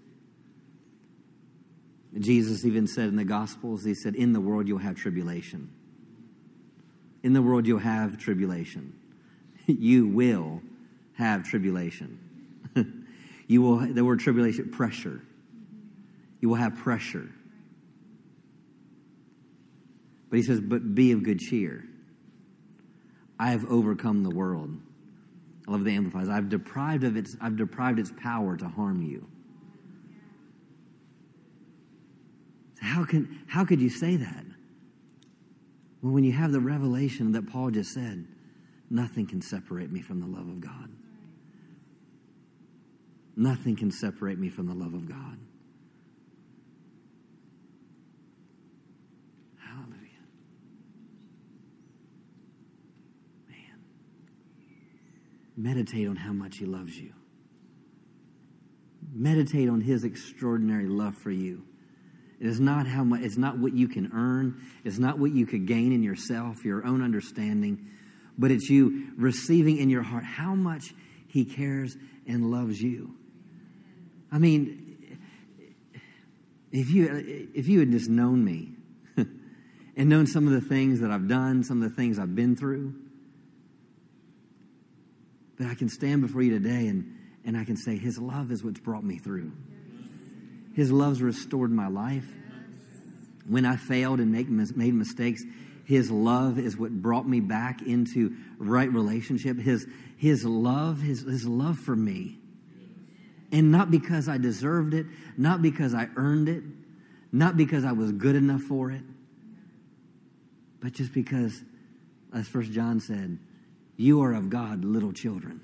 Jesus even said in the Gospels, He said, In the world you'll have tribulation. In the world you'll have tribulation. you will have tribulation. you will, the word tribulation, pressure. You will have pressure. But he says, But be of good cheer. I have overcome the world. I love the amplifies. I've deprived of its I've deprived its power to harm you. How can how could you say that? Well, when you have the revelation that Paul just said, nothing can separate me from the love of God. Nothing can separate me from the love of God. Meditate on how much He loves you. Meditate on His extraordinary love for you. It is not how much, it's not what you can earn, it's not what you could gain in yourself, your own understanding, but it's you receiving in your heart how much He cares and loves you. I mean, if you if you had just known me and known some of the things that I've done, some of the things I've been through, that I can stand before you today and, and I can say, His love is what's brought me through. His love's restored my life. When I failed and make, made mistakes, His love is what brought me back into right relationship. His, his love, his, his love for me. And not because I deserved it, not because I earned it, not because I was good enough for it, but just because, as First John said, you are of God, little children.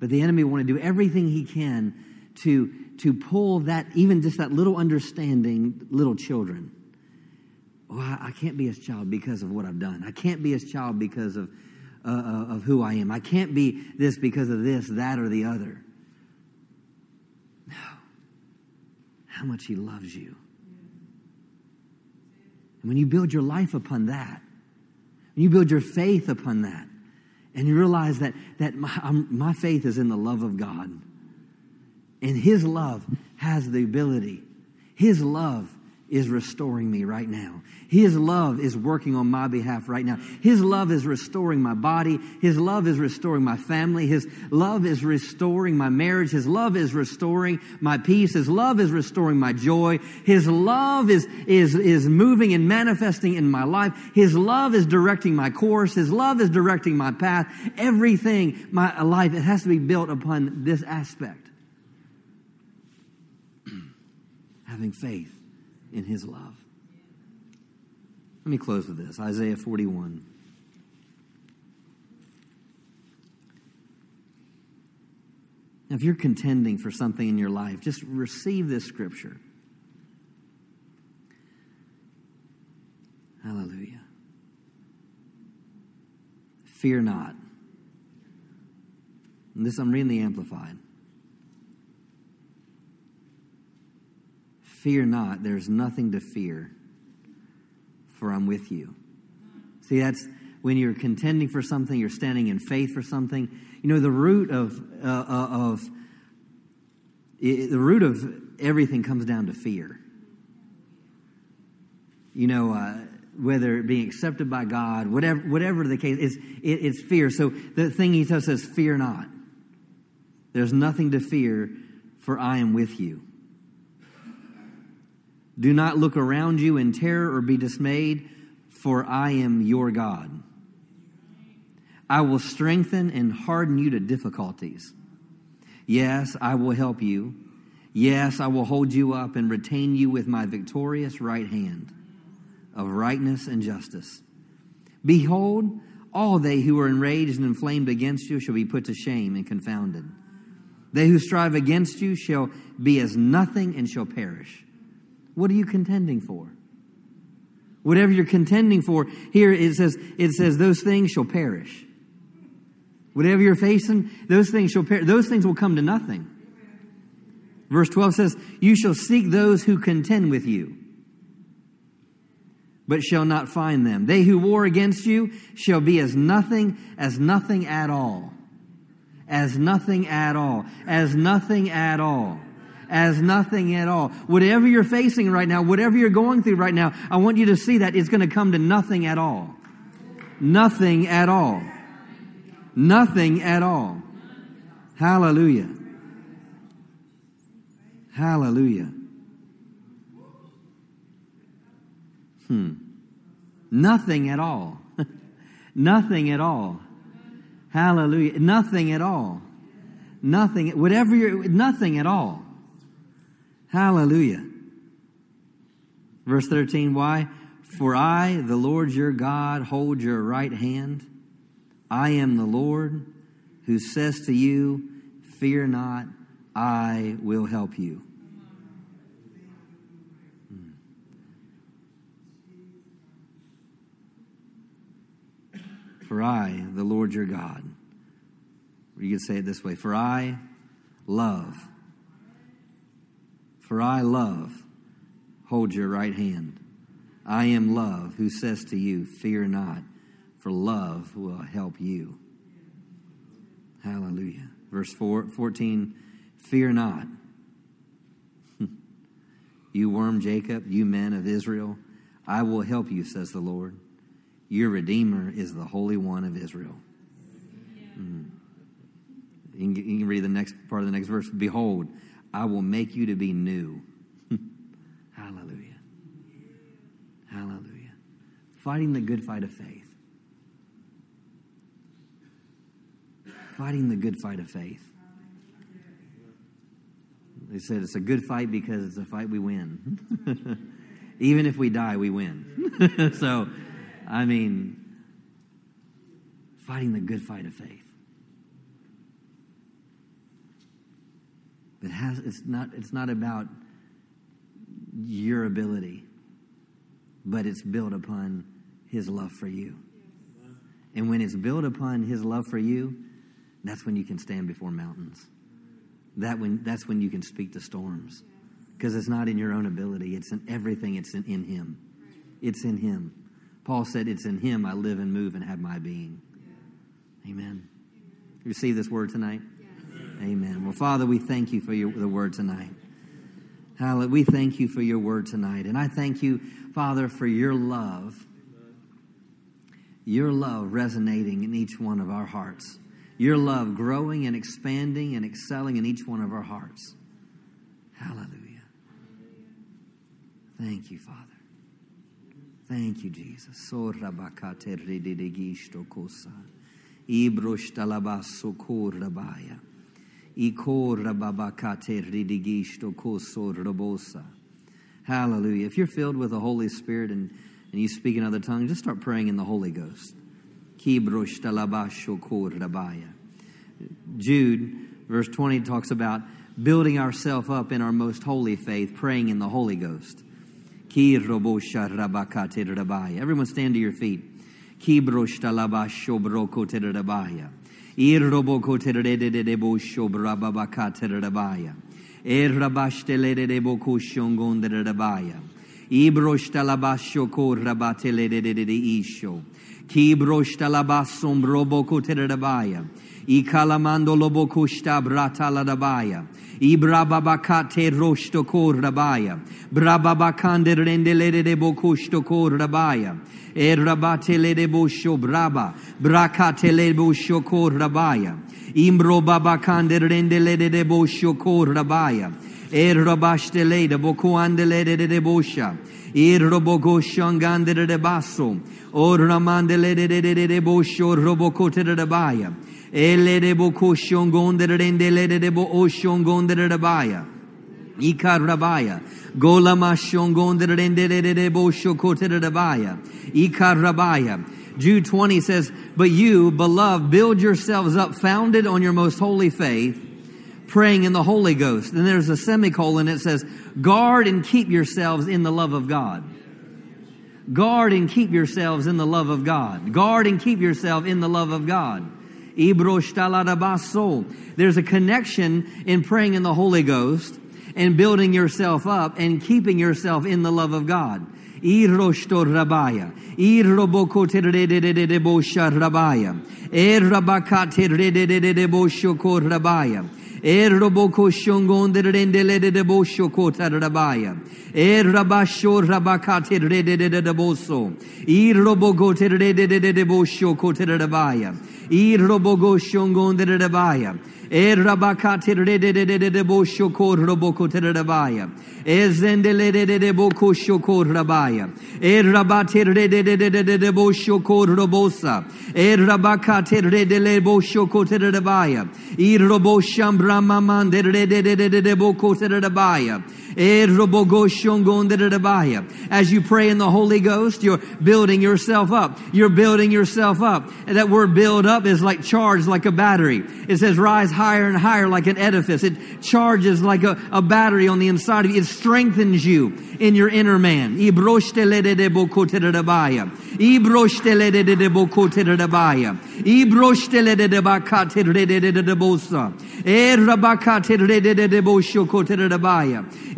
But the enemy want to do everything he can to, to pull that, even just that little understanding, little children. Oh, I, I can't be his child because of what I've done. I can't be his child because of, uh, uh, of who I am. I can't be this because of this, that, or the other. No. How much he loves you. And when you build your life upon that, when you build your faith upon that, and you realize that, that my, my faith is in the love of God, and His love has the ability, His love is restoring me right now. His love is working on my behalf right now. His love is restoring my body. His love is restoring my family. His love is restoring my marriage. His love is restoring my peace. His love is restoring my joy. His love is, is, is moving and manifesting in my life. His love is directing my course. His love is directing my path. Everything, my life, it has to be built upon this aspect. Having faith in his love. Let me close with this Isaiah 41. Now, if you're contending for something in your life, just receive this scripture. Hallelujah. Fear not. And this I'm reading the Amplified. Fear not, there's nothing to fear, for I'm with you. See, that's when you're contending for something, you're standing in faith for something. You know, the root of, uh, uh of the root of everything comes down to fear. You know, uh, whether being accepted by God, whatever, whatever the case, it's, it, it's fear. So the thing he says says, fear not. There's nothing to fear, for I am with you. Do not look around you in terror or be dismayed, for I am your God. I will strengthen and harden you to difficulties. Yes, I will help you. Yes, I will hold you up and retain you with my victorious right hand of rightness and justice. Behold, all they who are enraged and inflamed against you shall be put to shame and confounded. They who strive against you shall be as nothing and shall perish. What are you contending for? Whatever you're contending for, here it says, it says those things shall perish. Whatever you're facing, those things shall perish. Those things will come to nothing. Verse 12 says, You shall seek those who contend with you, but shall not find them. They who war against you shall be as nothing, as nothing at all. As nothing at all. As nothing at all as nothing at all. Whatever you're facing right now, whatever you're going through right now, I want you to see that it's going to come to nothing at all. Nothing at all. Nothing at all. Hallelujah. Hallelujah. Hmm. Nothing at all. Nothing at all. Hallelujah. Nothing at all. Nothing, whatever you're, nothing at all. Hallelujah. Verse 13, why? For I, the Lord your God, hold your right hand. I am the Lord who says to you, Fear not, I will help you. Hmm. For I, the Lord your God, you could say it this way For I love for I love, hold your right hand. I am love who says to you, Fear not, for love will help you. Hallelujah. Verse 4, 14 Fear not. you worm Jacob, you men of Israel, I will help you, says the Lord. Your Redeemer is the Holy One of Israel. Mm. You, can, you can read the next part of the next verse. Behold, I will make you to be new. Hallelujah. Hallelujah. Fighting the good fight of faith. Fighting the good fight of faith. They said it's a good fight because it's a fight we win. Even if we die, we win. so, I mean, fighting the good fight of faith. It has, it's, not, it's not about your ability, but it's built upon His love for you. And when it's built upon His love for you, that's when you can stand before mountains. That when, that's when you can speak to storms. Because it's not in your own ability, it's in everything, it's in, in Him. It's in Him. Paul said, It's in Him I live and move and have my being. Amen. You receive this word tonight? Amen. Well, Father, we thank you for your, the word tonight. Hallelujah. We thank you for your word tonight. And I thank you, Father, for your love, your love resonating in each one of our hearts, your love growing and expanding and excelling in each one of our hearts. Hallelujah. Thank you, Father. Thank you, Jesus. Hallelujah. If you're filled with the Holy Spirit and, and you speak in other tongues, just start praying in the Holy Ghost. Jude, verse 20, talks about building ourselves up in our most holy faith, praying in the Holy Ghost. Everyone stand to your feet. Irrobo terede de de de. Ibrostalabasho isho. Kibrostalabasum roboko teredabaya. Ikalamando loboko shtabratala Ibrababakate rosto kor rabaya. Brababakande rendelede de bokusto kor rabaya. Errabatele bosho braba. Brakatele bosho kor rabaya. Imbro babakande rendelede de bosho kor rabaya. Errabashtele de bokuandele de bosha. Irrobogoshangander de basso. Or ramandele de bosho robokote de. Elerebo koshongonderendeleebo oshongonderebaya. Ikarabaya. Golama shongonderendelebo shokoterebaya. Ikarabaya. Jude 20 says, But you, beloved, build yourselves up, founded on your most holy faith, praying in the Holy Ghost. Then there's a semicolon that says, Guard and keep yourselves in the love of God. Guard and keep yourselves in the love of God. Guard and keep yourself in the love of God. There's a connection in praying in the Holy Ghost and building yourself up and keeping yourself in the love of God. Rabaya. Teredededebosha rabaya. Erabakate redededebosho rabaya. Eroboko shongonderendeledebosho kota rabaya. Erabasho rabakate redededeboso. Irobogote redededebosho kota rabaya. Irobogo shongonderebaya. Erabakate redededebo shokor roboko terebaya. Ezendelededebo shokor rabaya. Erabate redededebo shokor robosa. Erabakate redelebo shokor terebaya. Irobo shambrama mande redededebo terebaya. As you pray in the Holy Ghost, you're building yourself up. You're building yourself up. And that word build up is like charged like a battery. It says rise higher and higher like an edifice. It charges like a, a battery on the inside of you. It strengthens you in your inner man.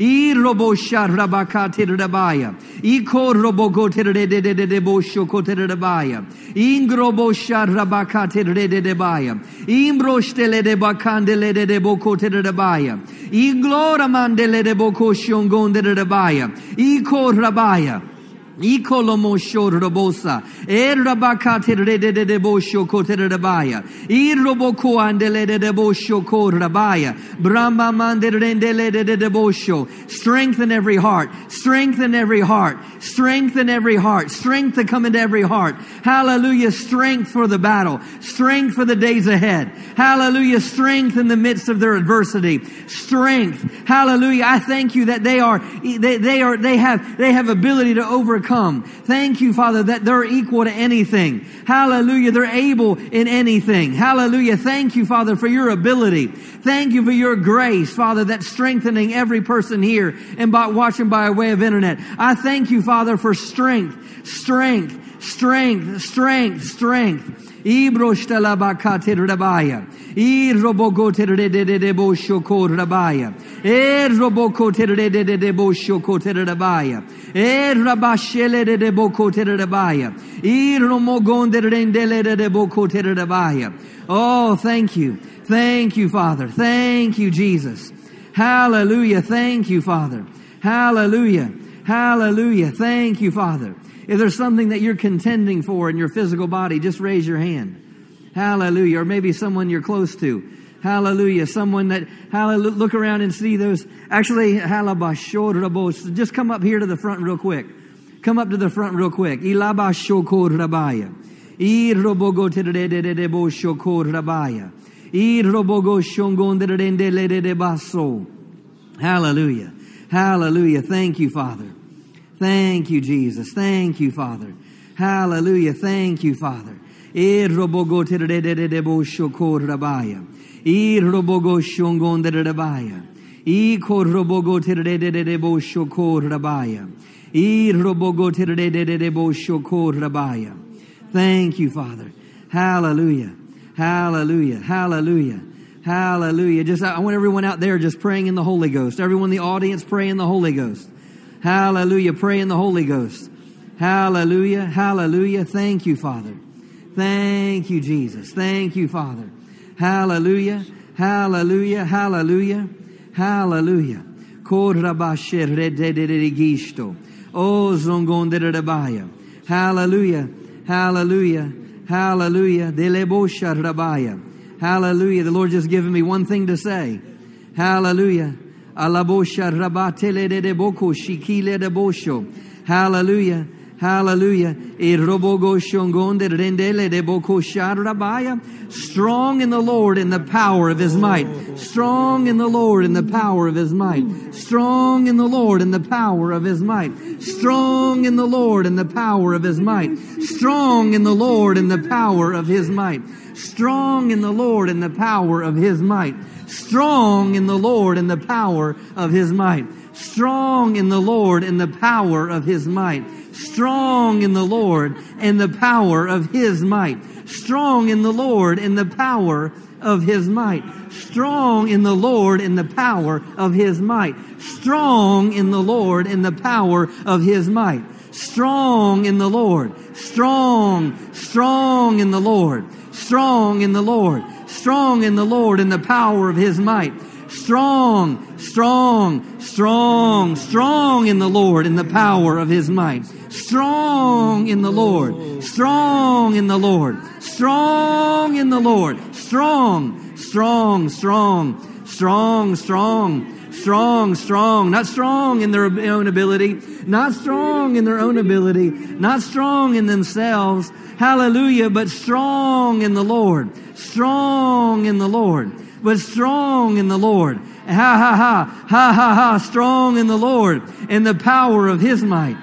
Irobosha rabakatir rabaya. Iko robogotir de bosho kotir rabaya. Ingrobosha rabakatir de baya. Imbroštele de bakandele de bokotir rabaya. Inglora mandele de boko shongonde rabaya. Iko rabaya. Ikolomoshor robosa. Erabakate de bosho kotere rabaya. Iroboko andele de bosho kor rabaya. Brahma manderendele de bosho. Strengthen every heart. Strengthen every heart. Strengthen every heart. Strength to come into every heart. Hallelujah. Strength for the battle. Strength for the days ahead. Hallelujah. Strength in the midst of their adversity. Strength. Hallelujah. I thank you that they are, they, they are, they have, they have ability to overcome overcome. Thank you, Father, that they're equal to anything. Hallelujah. They're able in anything. Hallelujah. Thank you, Father, for your ability. Thank you for your grace, Father, that's strengthening every person here and by watching by way of internet. I thank you, Father, for strength, strength, strength, strength, strength. rabaya. I robogoter de de de bosho rabaya. E robokoter de de de bosho ko rabaya. E rabashele de de boko rabaya. I romogonder rendele de boko rabaya. Oh, thank you. Thank you, Father. Thank you, Jesus. Hallelujah. Thank you, Father. Hallelujah. Hallelujah. Thank you, Father. If there's something that you're contending for in your physical body, just raise your hand. Hallelujah. Or maybe someone you're close to. Hallelujah. Someone that, hallelujah, look around and see those. Actually, just come up here to the front real quick. Come up to the front real quick. rabaya. Irobogo terebo shokor rabaya. Irobogo shongon baso. Hallelujah. Hallelujah. Thank you, Father. Thank you, Jesus. Thank you, Father. Hallelujah. Thank you, Father. Thank you, Father. Hallelujah. Hallelujah. Hallelujah. Hallelujah. Just I want everyone out there just praying in the Holy Ghost. Everyone in the audience pray in the Holy Ghost. Hallelujah. Pray in the Holy Ghost. Hallelujah. Hallelujah. Thank you, Father. Thank you, Jesus. Thank you, Father. Hallelujah. Hallelujah. Hallelujah. Hallelujah. Oh. Hallelujah. Hallelujah. Hallelujah. Hallelujah. The Lord just given me one thing to say. Hallelujah. Alabosha rabatele de boko shikile de bosho. Hallelujah. Hallelujah. Strong in the Lord in the power of his might. Strong in the Lord in the power of his might. Strong in the Lord in the power of his might. Strong in the Lord in the power of his might. Strong in the Lord in the power of his might. Strong in the Lord in the power of his might. Strong in the Lord in the power of his might. Strong in the Lord in the power of his might strong in the Lord and the power of his might. Strong in the Lord in the power of his might. Strong in the Lord in the power of his might. Strong in the Lord in the power of his might. Strong in the Lord. Strong, strong in the Lord. Strong in the Lord. Strong in the Lord in the power of his might. Strong, strong, strong, strong in the Lord in the power of his might Strong in the Lord. Strong in the Lord. Strong in the Lord. Strong, strong, strong, strong, strong, strong, strong. Not strong in their own ability. Not strong in their own ability. Not strong in themselves. Hallelujah. But strong in the Lord. Strong in the Lord. Was strong in the Lord. Ha ha ha. Ha ha ha. Strong in the Lord. In the power of His might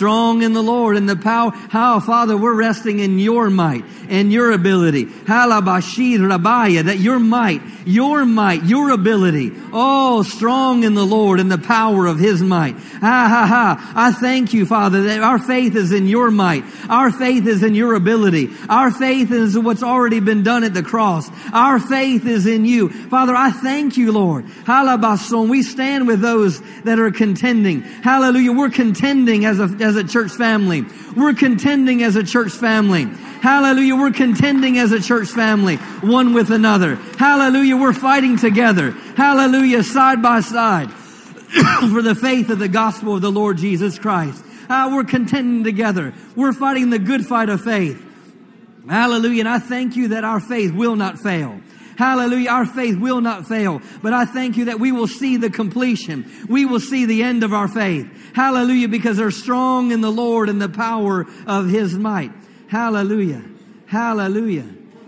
strong in the Lord and the power. How, Father, we're resting in your might and your ability. Halabashir Rabaya, that your might, your might, your ability. Oh, strong in the Lord and the power of his might. Ha ha ha. I thank you, Father, that our faith is in your might. Our faith is in your ability. Our faith is what's already been done at the cross. Our faith is in you. Father, I thank you, Lord. Halabason. We stand with those that are contending. Hallelujah. We're contending as a, as a church family. We're contending as a church family. Hallelujah. We're contending as a church family, one with another. Hallelujah. We're fighting together. Hallelujah. Side by side for the faith of the gospel of the Lord Jesus Christ. Uh, we're contending together. We're fighting the good fight of faith. Hallelujah. And I thank you that our faith will not fail. Hallelujah. Our faith will not fail. But I thank you that we will see the completion. We will see the end of our faith. Hallelujah. Because they're strong in the Lord and the power of His might. Hallelujah. Hallelujah.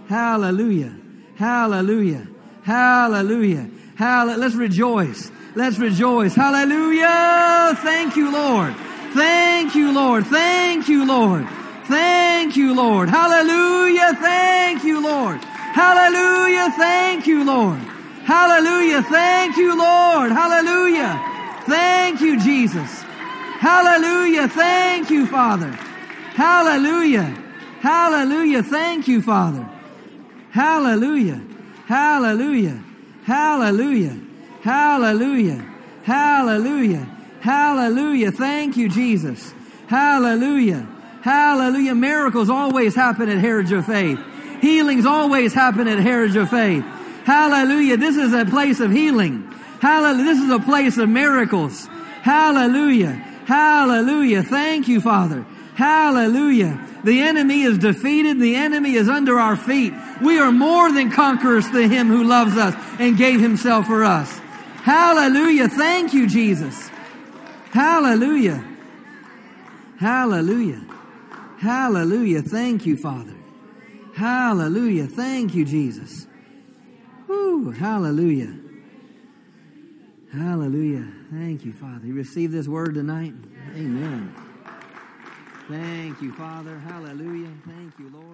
Hallelujah. Hallelujah. Hallelujah. Hallelujah. Let's rejoice. Let's rejoice. Hallelujah. Thank you, Lord. Thank you, Lord. Thank you, Lord. Thank you, Lord. Hallelujah. Thank you, Lord. Hallelujah. Thank you, Lord. Hallelujah. Thank you, Lord. Hallelujah. Thank you, Jesus. Hallelujah. Thank you, Father. Hallelujah. Hallelujah. Thank you, Father. Hallelujah. Hallelujah. Hallelujah. Hallelujah. Hallelujah. Hallelujah. Thank you, Jesus. Hallelujah. Hallelujah. Miracles always happen at Heritage of Faith. Healings always happen at Heritage of Faith. Hallelujah. This is a place of healing. Hallelujah. This is a place of miracles. Hallelujah. Hallelujah. Thank you, Father. Hallelujah. The enemy is defeated. The enemy is under our feet. We are more than conquerors to him who loves us and gave himself for us. Hallelujah. Thank you, Jesus. Hallelujah. Hallelujah. Hallelujah. Thank you, Father. Hallelujah. Thank you, Jesus. Woo, hallelujah. Hallelujah. Thank you, Father. You receive this word tonight? Amen. Thank you, Father. Hallelujah. Thank you, Lord.